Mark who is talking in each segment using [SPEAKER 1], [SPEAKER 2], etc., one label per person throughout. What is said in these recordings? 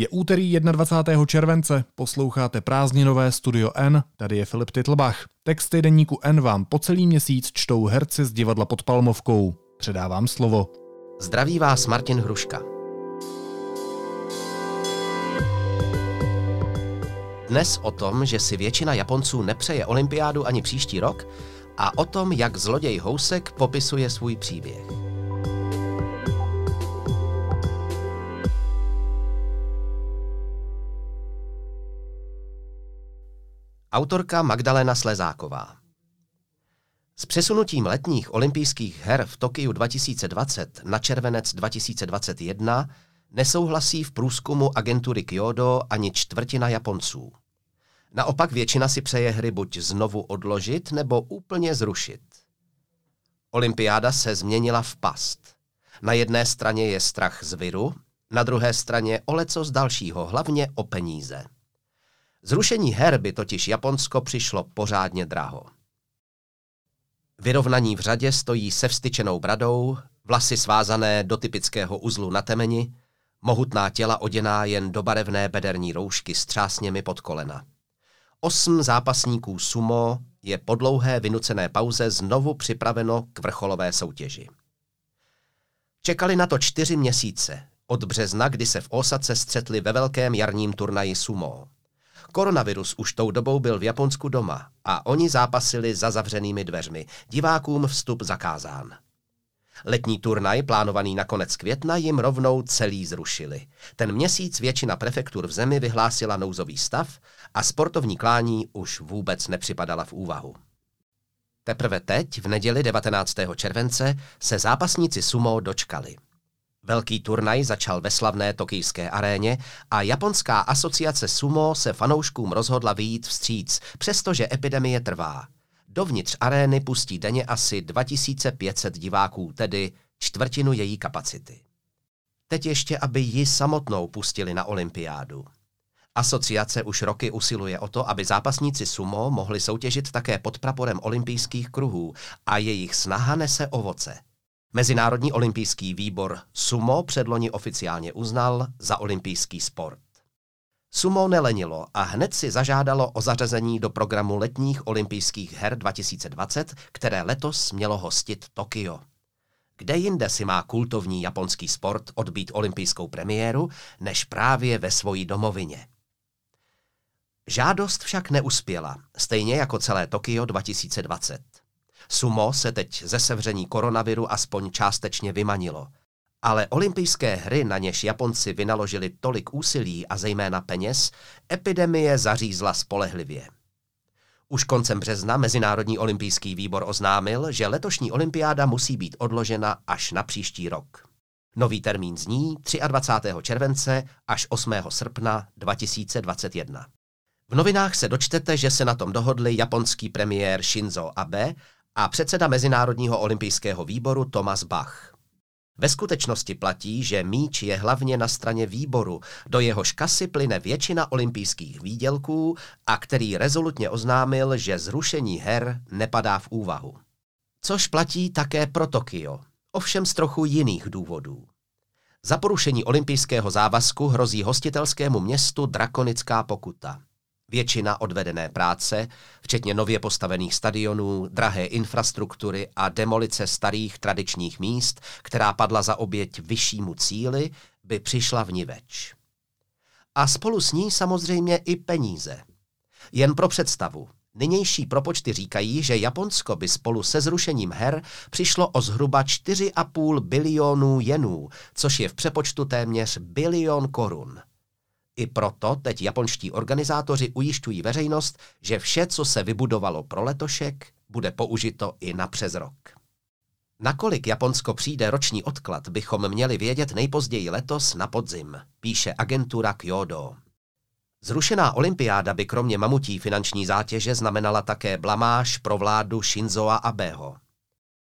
[SPEAKER 1] Je úterý 21. července, posloucháte prázdninové Studio N, tady je Filip Titlbach. Texty deníku N vám po celý měsíc čtou herci z divadla pod Palmovkou. Předávám slovo.
[SPEAKER 2] Zdraví vás Martin Hruška. Dnes o tom, že si většina Japonců nepřeje olympiádu ani příští rok a o tom, jak zloděj Housek popisuje svůj příběh. Autorka Magdalena Slezáková S přesunutím letních olympijských her v Tokiu 2020 na červenec 2021 nesouhlasí v průzkumu agentury Kyodo ani čtvrtina Japonců. Naopak většina si přeje hry buď znovu odložit nebo úplně zrušit. Olympiáda se změnila v past. Na jedné straně je strach z viru, na druhé straně o leco z dalšího, hlavně o peníze. Zrušení her by totiž Japonsko přišlo pořádně draho. Vyrovnaní v řadě stojí se vstyčenou bradou, vlasy svázané do typického uzlu na temeni, mohutná těla oděná jen do barevné bederní roušky s třásněmi pod kolena. Osm zápasníků sumo je po dlouhé vynucené pauze znovu připraveno k vrcholové soutěži. Čekali na to čtyři měsíce, od března, kdy se v Osace střetli ve velkém jarním turnaji sumo. Koronavirus už tou dobou byl v Japonsku doma a oni zápasili za zavřenými dveřmi. Divákům vstup zakázán. Letní turnaj, plánovaný na konec května, jim rovnou celý zrušili. Ten měsíc většina prefektur v zemi vyhlásila nouzový stav a sportovní klání už vůbec nepřipadala v úvahu. Teprve teď, v neděli 19. července, se zápasníci sumo dočkali – Velký turnaj začal ve slavné tokijské aréně a japonská asociace sumo se fanouškům rozhodla vyjít vstříc, přestože epidemie trvá. Dovnitř arény pustí denně asi 2500 diváků, tedy čtvrtinu její kapacity. Teď ještě, aby ji samotnou pustili na olympiádu. Asociace už roky usiluje o to, aby zápasníci sumo mohli soutěžit také pod praporem olympijských kruhů a jejich snaha nese ovoce – Mezinárodní olympijský výbor Sumo předloni oficiálně uznal za olympijský sport. Sumo nelenilo a hned si zažádalo o zařazení do programu letních olympijských her 2020, které letos mělo hostit Tokio. Kde jinde si má kultovní japonský sport odbít olympijskou premiéru, než právě ve svojí domovině. Žádost však neuspěla, stejně jako celé Tokio 2020. Sumo se teď ze sevření koronaviru aspoň částečně vymanilo. Ale olympijské hry, na něž Japonci vynaložili tolik úsilí a zejména peněz, epidemie zařízla spolehlivě. Už koncem března Mezinárodní olympijský výbor oznámil, že letošní olympiáda musí být odložena až na příští rok. Nový termín zní 23. července až 8. srpna 2021. V novinách se dočtete, že se na tom dohodli japonský premiér Shinzo Abe a předseda Mezinárodního olympijského výboru Thomas Bach. Ve skutečnosti platí, že míč je hlavně na straně výboru, do jehož kasy plyne většina olympijských výdělků a který rezolutně oznámil, že zrušení her nepadá v úvahu. Což platí také pro Tokio, ovšem z trochu jiných důvodů. Za porušení olympijského závazku hrozí hostitelskému městu drakonická pokuta. Většina odvedené práce, včetně nově postavených stadionů, drahé infrastruktury a demolice starých tradičních míst, která padla za oběť vyššímu cíli, by přišla v niveč. A spolu s ní samozřejmě i peníze. Jen pro představu, nynější propočty říkají, že Japonsko by spolu se zrušením her přišlo o zhruba 4,5 bilionů jenů, což je v přepočtu téměř bilion korun. I proto teď japonští organizátoři ujišťují veřejnost, že vše, co se vybudovalo pro letošek, bude použito i na přes rok. Nakolik Japonsko přijde roční odklad, bychom měli vědět nejpozději letos na podzim, píše agentura Kyodo. Zrušená olympiáda by kromě mamutí finanční zátěže znamenala také blamáž pro vládu Shinzoa Abeho.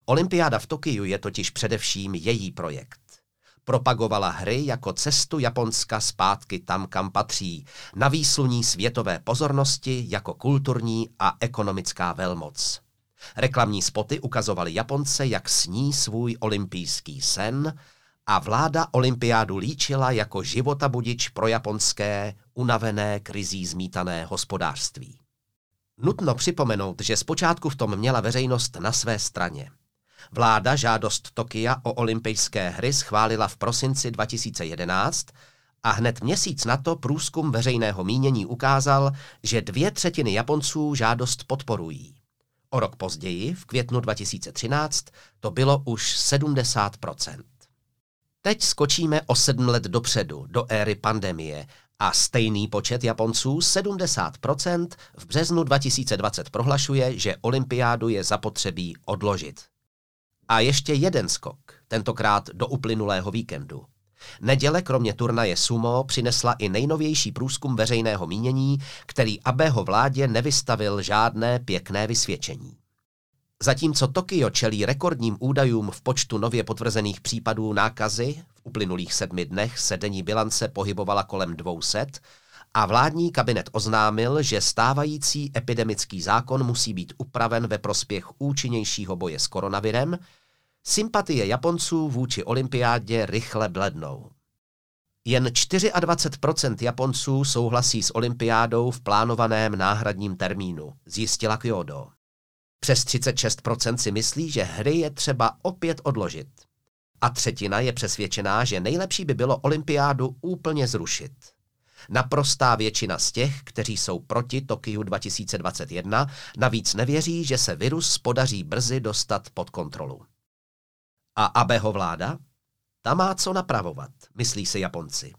[SPEAKER 2] Olympiáda v Tokiu je totiž především její projekt propagovala hry jako cestu Japonska zpátky tam, kam patří, na výsluní světové pozornosti jako kulturní a ekonomická velmoc. Reklamní spoty ukazovaly Japonce, jak sní svůj olympijský sen a vláda olympiádu líčila jako životabudič pro japonské, unavené, krizí zmítané hospodářství. Nutno připomenout, že zpočátku v tom měla veřejnost na své straně. Vláda žádost Tokia o olympijské hry schválila v prosinci 2011 a hned měsíc na to průzkum veřejného mínění ukázal, že dvě třetiny Japonců žádost podporují. O rok později, v květnu 2013, to bylo už 70% Teď skočíme o sedm let dopředu, do éry pandemie, a stejný počet Japonců, 70%, v březnu 2020 prohlašuje, že olympiádu je zapotřebí odložit. A ještě jeden skok, tentokrát do uplynulého víkendu. Neděle kromě turnaje Sumo přinesla i nejnovější průzkum veřejného mínění, který Abeho vládě nevystavil žádné pěkné vysvědčení. Zatímco Tokio čelí rekordním údajům v počtu nově potvrzených případů nákazy, v uplynulých sedmi dnech se denní bilance pohybovala kolem 200 a vládní kabinet oznámil, že stávající epidemický zákon musí být upraven ve prospěch účinnějšího boje s koronavirem, sympatie Japonců vůči olympiádě rychle blednou. Jen 24% Japonců souhlasí s olympiádou v plánovaném náhradním termínu, zjistila Kyodo. Přes 36% si myslí, že hry je třeba opět odložit. A třetina je přesvědčená, že nejlepší by bylo olympiádu úplně zrušit. Naprostá většina z těch, kteří jsou proti Tokiu 2021, navíc nevěří, že se virus podaří brzy dostat pod kontrolu. A Abeho vláda? Ta má co napravovat, myslí si Japonci.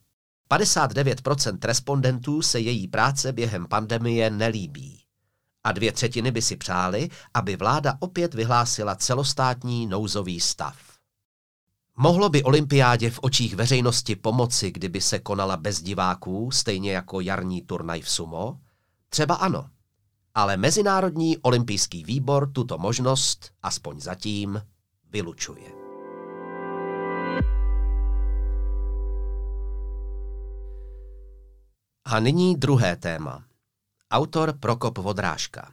[SPEAKER 2] 59% respondentů se její práce během pandemie nelíbí a dvě třetiny by si přáli, aby vláda opět vyhlásila celostátní nouzový stav. Mohlo by olympiádě v očích veřejnosti pomoci, kdyby se konala bez diváků, stejně jako jarní turnaj v sumo? Třeba ano. Ale Mezinárodní olympijský výbor tuto možnost, aspoň zatím, vylučuje. A nyní druhé téma. Autor Prokop Vodrážka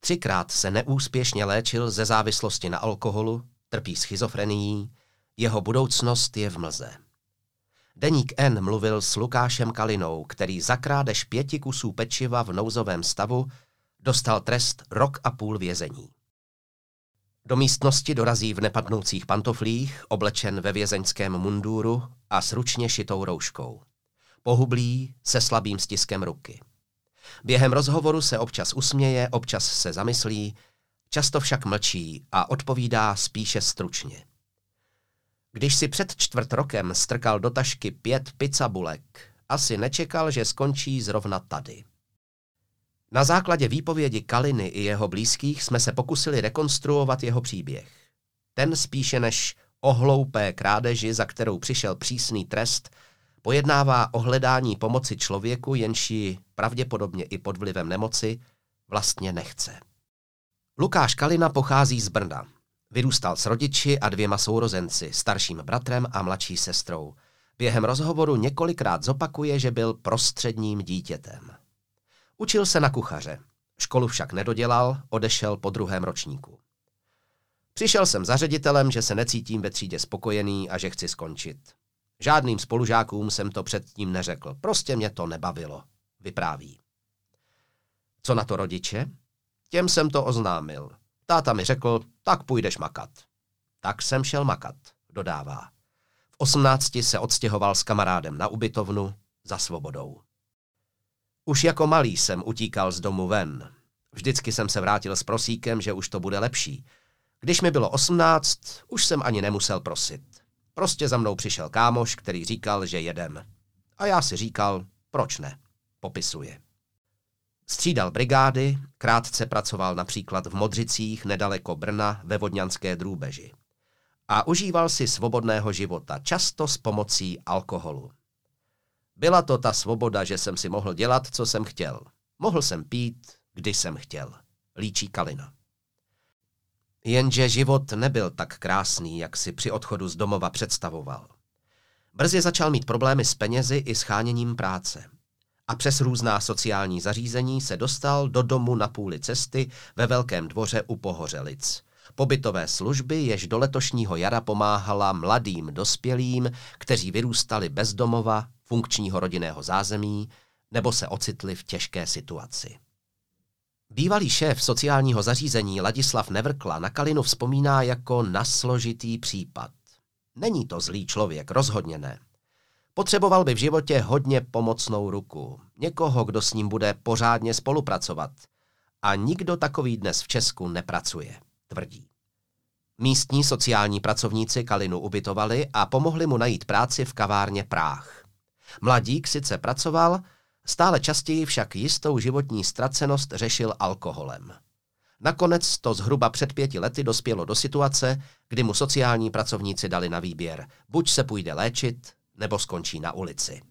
[SPEAKER 2] Třikrát se neúspěšně léčil ze závislosti na alkoholu, trpí schizofrenií, jeho budoucnost je v mlze. Deník N mluvil s Lukášem Kalinou, který za krádež pěti kusů pečiva v nouzovém stavu dostal trest rok a půl vězení. Do místnosti dorazí v nepadnoucích pantoflích, oblečen ve vězeňském mundúru a s ručně šitou rouškou pohublý, se slabým stiskem ruky. Během rozhovoru se občas usměje, občas se zamyslí, často však mlčí a odpovídá spíše stručně. Když si před čtvrt rokem strkal do tašky pět pizzabulek, asi nečekal, že skončí zrovna tady. Na základě výpovědi Kaliny i jeho blízkých jsme se pokusili rekonstruovat jeho příběh. Ten spíše než o hloupé krádeži, za kterou přišel přísný trest, Pojednává o hledání pomoci člověku, jenž ji pravděpodobně i pod vlivem nemoci vlastně nechce. Lukáš Kalina pochází z Brna. Vyrůstal s rodiči a dvěma sourozenci, starším bratrem a mladší sestrou. Během rozhovoru několikrát zopakuje, že byl prostředním dítětem. Učil se na kuchaře. Školu však nedodělal, odešel po druhém ročníku. Přišel jsem za ředitelem, že se necítím ve třídě spokojený a že chci skončit. Žádným spolužákům jsem to předtím neřekl. Prostě mě to nebavilo, vypráví. Co na to rodiče? Těm jsem to oznámil. Táta mi řekl, tak půjdeš makat. Tak jsem šel makat, dodává. V osmnácti se odstěhoval s kamarádem na ubytovnu za svobodou. Už jako malý jsem utíkal z domu ven. Vždycky jsem se vrátil s prosíkem, že už to bude lepší. Když mi bylo osmnáct, už jsem ani nemusel prosit. Prostě za mnou přišel kámoš, který říkal, že jedem. A já si říkal, proč ne, popisuje. Střídal brigády, krátce pracoval například v Modřicích nedaleko Brna ve Vodňanské drůbeži. A užíval si svobodného života, často s pomocí alkoholu. Byla to ta svoboda, že jsem si mohl dělat, co jsem chtěl. Mohl jsem pít, kdy jsem chtěl. Líčí Kalina. Jenže život nebyl tak krásný, jak si při odchodu z domova představoval. Brzy začal mít problémy s penězi i scháněním práce. A přes různá sociální zařízení se dostal do domu na půli cesty ve Velkém dvoře u Pohořelic. Pobytové služby, jež do letošního jara pomáhala mladým dospělým, kteří vyrůstali bez domova, funkčního rodinného zázemí nebo se ocitli v těžké situaci. Bývalý šéf sociálního zařízení Ladislav Nevrkla na Kalinu vzpomíná jako na složitý případ. Není to zlý člověk, rozhodně ne. Potřeboval by v životě hodně pomocnou ruku, někoho, kdo s ním bude pořádně spolupracovat. A nikdo takový dnes v Česku nepracuje, tvrdí. Místní sociální pracovníci Kalinu ubytovali a pomohli mu najít práci v kavárně Práh. Mladík sice pracoval, stále častěji však jistou životní ztracenost řešil alkoholem. Nakonec to zhruba před pěti lety dospělo do situace, kdy mu sociální pracovníci dali na výběr. Buď se půjde léčit, nebo skončí na ulici.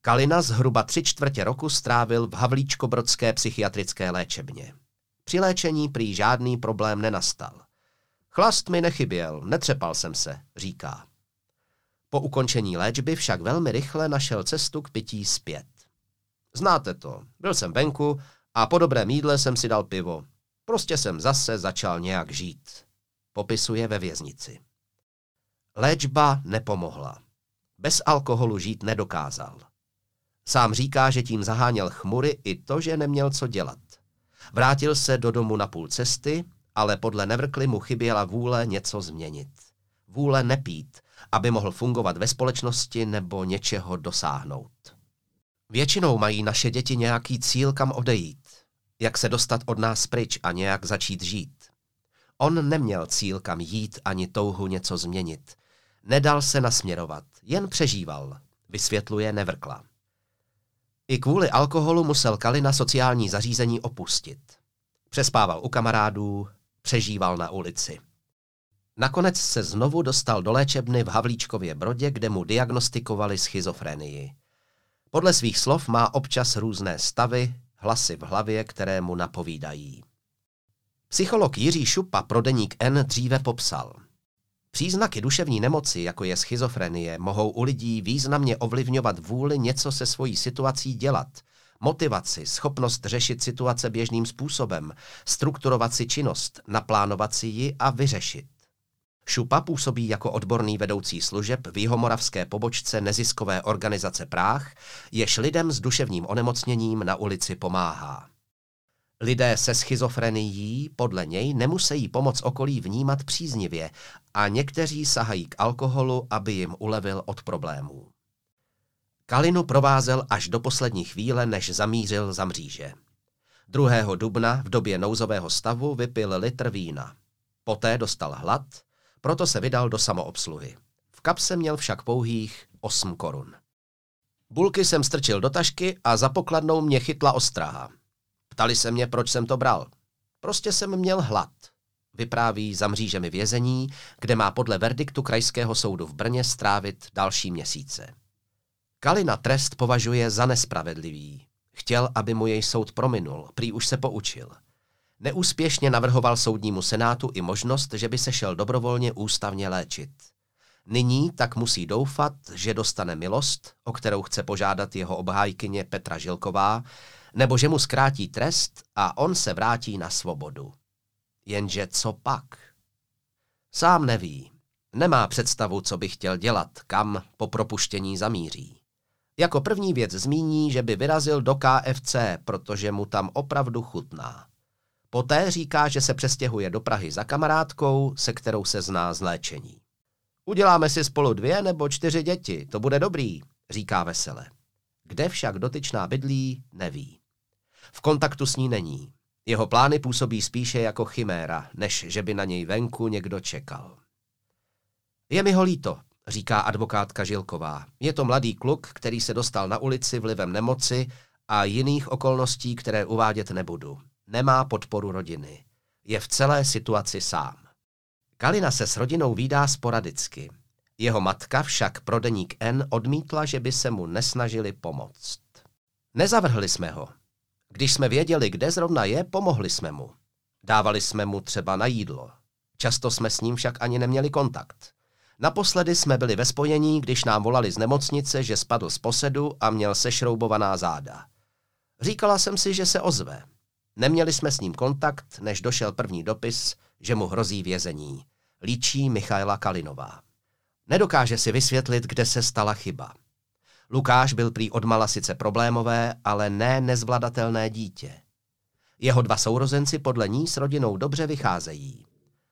[SPEAKER 2] Kalina zhruba tři čtvrtě roku strávil v Havlíčkobrodské psychiatrické léčebně. Při léčení prý žádný problém nenastal. Chlast mi nechyběl, netřepal jsem se, říká. Po ukončení léčby však velmi rychle našel cestu k pití zpět. Znáte to, byl jsem venku a po dobrém jídle jsem si dal pivo. Prostě jsem zase začal nějak žít. Popisuje ve věznici. Léčba nepomohla. Bez alkoholu žít nedokázal. Sám říká, že tím zaháněl chmury i to, že neměl co dělat. Vrátil se do domu na půl cesty, ale podle Nevrkly mu chyběla vůle něco změnit. Vůle nepít, aby mohl fungovat ve společnosti nebo něčeho dosáhnout. Většinou mají naše děti nějaký cíl, kam odejít, jak se dostat od nás pryč a nějak začít žít. On neměl cíl, kam jít, ani touhu něco změnit. Nedal se nasměrovat, jen přežíval, vysvětluje Nevrkla. I kvůli alkoholu musel Kalina sociální zařízení opustit. Přespával u kamarádů, přežíval na ulici. Nakonec se znovu dostal do léčebny v Havlíčkově Brodě, kde mu diagnostikovali schizofrenii. Podle svých slov má občas různé stavy, hlasy v hlavě, které mu napovídají. Psycholog Jiří Šupa pro deník N dříve popsal. Příznaky duševní nemoci, jako je schizofrenie, mohou u lidí významně ovlivňovat vůli něco se svojí situací dělat, motivaci, schopnost řešit situace běžným způsobem, strukturovat si činnost, naplánovat si ji a vyřešit. Šupa působí jako odborný vedoucí služeb v jihomoravské pobočce neziskové organizace Práh, jež lidem s duševním onemocněním na ulici pomáhá. Lidé se schizofrenií podle něj nemusí pomoc okolí vnímat příznivě a někteří sahají k alkoholu, aby jim ulevil od problémů. Kalinu provázel až do poslední chvíle, než zamířil za mříže. 2. dubna v době nouzového stavu vypil litr vína. Poté dostal hlad, proto se vydal do samoobsluhy. V kapse měl však pouhých 8 korun. Bulky jsem strčil do tašky a za pokladnou mě chytla ostraha. Ptali se mě, proč jsem to bral. Prostě jsem měl hlad. Vypráví za mřížemi vězení, kde má podle verdiktu Krajského soudu v Brně strávit další měsíce. Kalina trest považuje za nespravedlivý. Chtěl, aby mu jej soud prominul, prý už se poučil. Neúspěšně navrhoval soudnímu senátu i možnost, že by se šel dobrovolně ústavně léčit. Nyní tak musí doufat, že dostane milost, o kterou chce požádat jeho obhájkyně Petra Žilková, nebo že mu zkrátí trest a on se vrátí na svobodu. Jenže co pak? Sám neví. Nemá představu, co by chtěl dělat, kam po propuštění zamíří. Jako první věc zmíní, že by vyrazil do KFC, protože mu tam opravdu chutná. Poté říká, že se přestěhuje do Prahy za kamarádkou, se kterou se zná z léčení. Uděláme si spolu dvě nebo čtyři děti, to bude dobrý, říká vesele. Kde však dotyčná bydlí, neví. V kontaktu s ní není. Jeho plány působí spíše jako chiméra, než že by na něj venku někdo čekal. Je mi ho líto, říká advokátka Žilková. Je to mladý kluk, který se dostal na ulici vlivem nemoci a jiných okolností, které uvádět nebudu. Nemá podporu rodiny. Je v celé situaci sám. Kalina se s rodinou výdá sporadicky. Jeho matka však pro deník N odmítla, že by se mu nesnažili pomoct. Nezavrhli jsme ho. Když jsme věděli, kde zrovna je, pomohli jsme mu. Dávali jsme mu třeba na jídlo. Často jsme s ním však ani neměli kontakt. Naposledy jsme byli ve spojení, když nám volali z nemocnice, že spadl z posedu a měl sešroubovaná záda. Říkala jsem si, že se ozve. Neměli jsme s ním kontakt, než došel první dopis, že mu hrozí vězení. Líčí Michaela Kalinová. Nedokáže si vysvětlit, kde se stala chyba. Lukáš byl prý odmala sice problémové, ale ne nezvladatelné dítě. Jeho dva sourozenci podle ní s rodinou dobře vycházejí.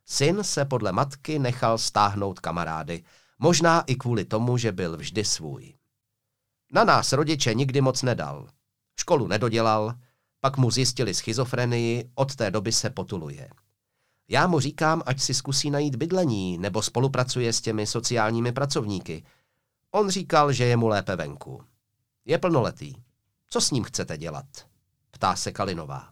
[SPEAKER 2] Syn se podle matky nechal stáhnout kamarády, možná i kvůli tomu, že byl vždy svůj. Na nás rodiče nikdy moc nedal. Školu nedodělal, pak mu zjistili schizofrenii, od té doby se potuluje. Já mu říkám, ať si zkusí najít bydlení nebo spolupracuje s těmi sociálními pracovníky. On říkal, že je mu lépe venku. Je plnoletý. Co s ním chcete dělat? Ptá se Kalinová.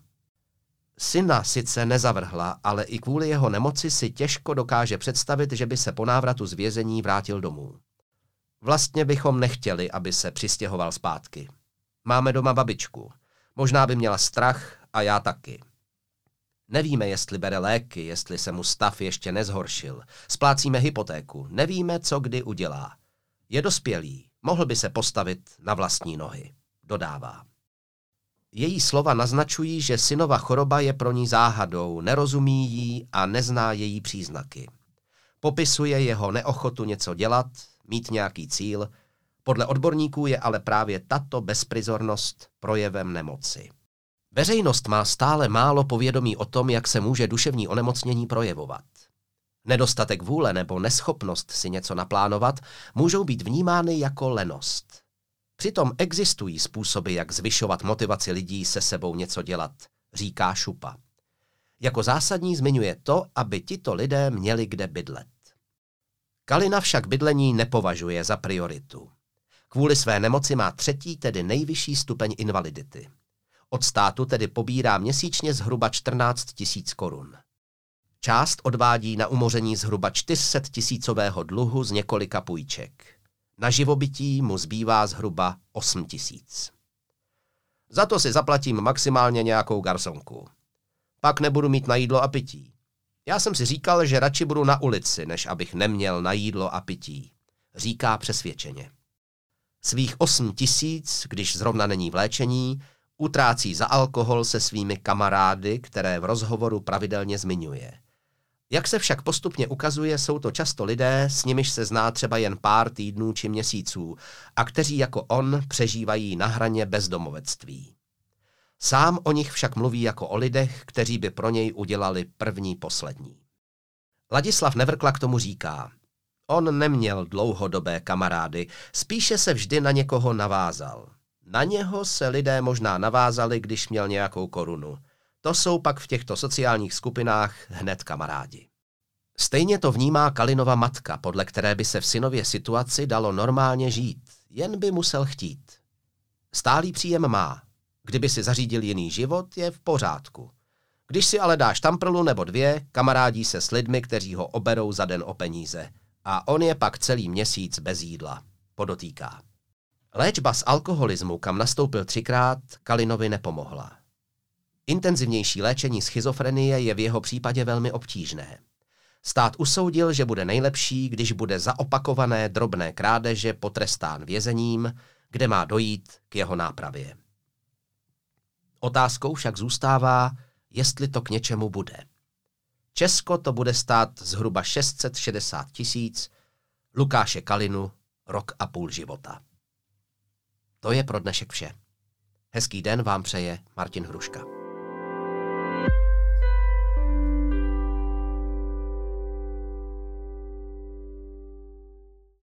[SPEAKER 2] Syna sice nezavrhla, ale i kvůli jeho nemoci si těžko dokáže představit, že by se po návratu z vězení vrátil domů. Vlastně bychom nechtěli, aby se přistěhoval zpátky. Máme doma babičku. Možná by měla strach a já taky. Nevíme, jestli bere léky, jestli se mu stav ještě nezhoršil. Splácíme hypotéku. Nevíme, co kdy udělá. Je dospělý. Mohl by se postavit na vlastní nohy. Dodává. Její slova naznačují, že synova choroba je pro ní záhadou, nerozumí jí a nezná její příznaky. Popisuje jeho neochotu něco dělat, mít nějaký cíl. Podle odborníků je ale právě tato bezprizornost projevem nemoci. Veřejnost má stále málo povědomí o tom, jak se může duševní onemocnění projevovat. Nedostatek vůle nebo neschopnost si něco naplánovat můžou být vnímány jako lenost. Přitom existují způsoby, jak zvyšovat motivaci lidí se sebou něco dělat, říká Šupa. Jako zásadní zmiňuje to, aby tito lidé měli kde bydlet. Kalina však bydlení nepovažuje za prioritu. Kvůli své nemoci má třetí, tedy nejvyšší stupeň invalidity. Od státu tedy pobírá měsíčně zhruba 14 tisíc korun. Část odvádí na umoření zhruba 400 tisícového dluhu z několika půjček. Na živobytí mu zbývá zhruba 8 tisíc. Za to si zaplatím maximálně nějakou garsonku. Pak nebudu mít na jídlo a pití. Já jsem si říkal, že radši budu na ulici, než abych neměl na jídlo a pití. Říká přesvědčeně. Svých 8 tisíc, když zrovna není v léčení, utrácí za alkohol se svými kamarády, které v rozhovoru pravidelně zmiňuje. Jak se však postupně ukazuje, jsou to často lidé, s nimiž se zná třeba jen pár týdnů či měsíců a kteří jako on přežívají na hraně bezdomovectví. Sám o nich však mluví jako o lidech, kteří by pro něj udělali první poslední. Ladislav Nevrkla k tomu říká, on neměl dlouhodobé kamarády, spíše se vždy na někoho navázal. Na něho se lidé možná navázali, když měl nějakou korunu. To jsou pak v těchto sociálních skupinách hned kamarádi. Stejně to vnímá Kalinova matka, podle které by se v synově situaci dalo normálně žít, jen by musel chtít. Stálý příjem má. Kdyby si zařídil jiný život, je v pořádku. Když si ale dáš tamprlu nebo dvě, kamarádí se s lidmi, kteří ho oberou za den o peníze. A on je pak celý měsíc bez jídla. Podotýká. Léčba z alkoholismu, kam nastoupil třikrát, Kalinovi nepomohla. Intenzivnější léčení schizofrenie je v jeho případě velmi obtížné. Stát usoudil, že bude nejlepší, když bude za opakované drobné krádeže potrestán vězením, kde má dojít k jeho nápravě. Otázkou však zůstává, jestli to k něčemu bude. Česko to bude stát zhruba 660 tisíc, Lukáše Kalinu rok a půl života. To je pro dnešek vše. Hezký den vám přeje Martin Hruška.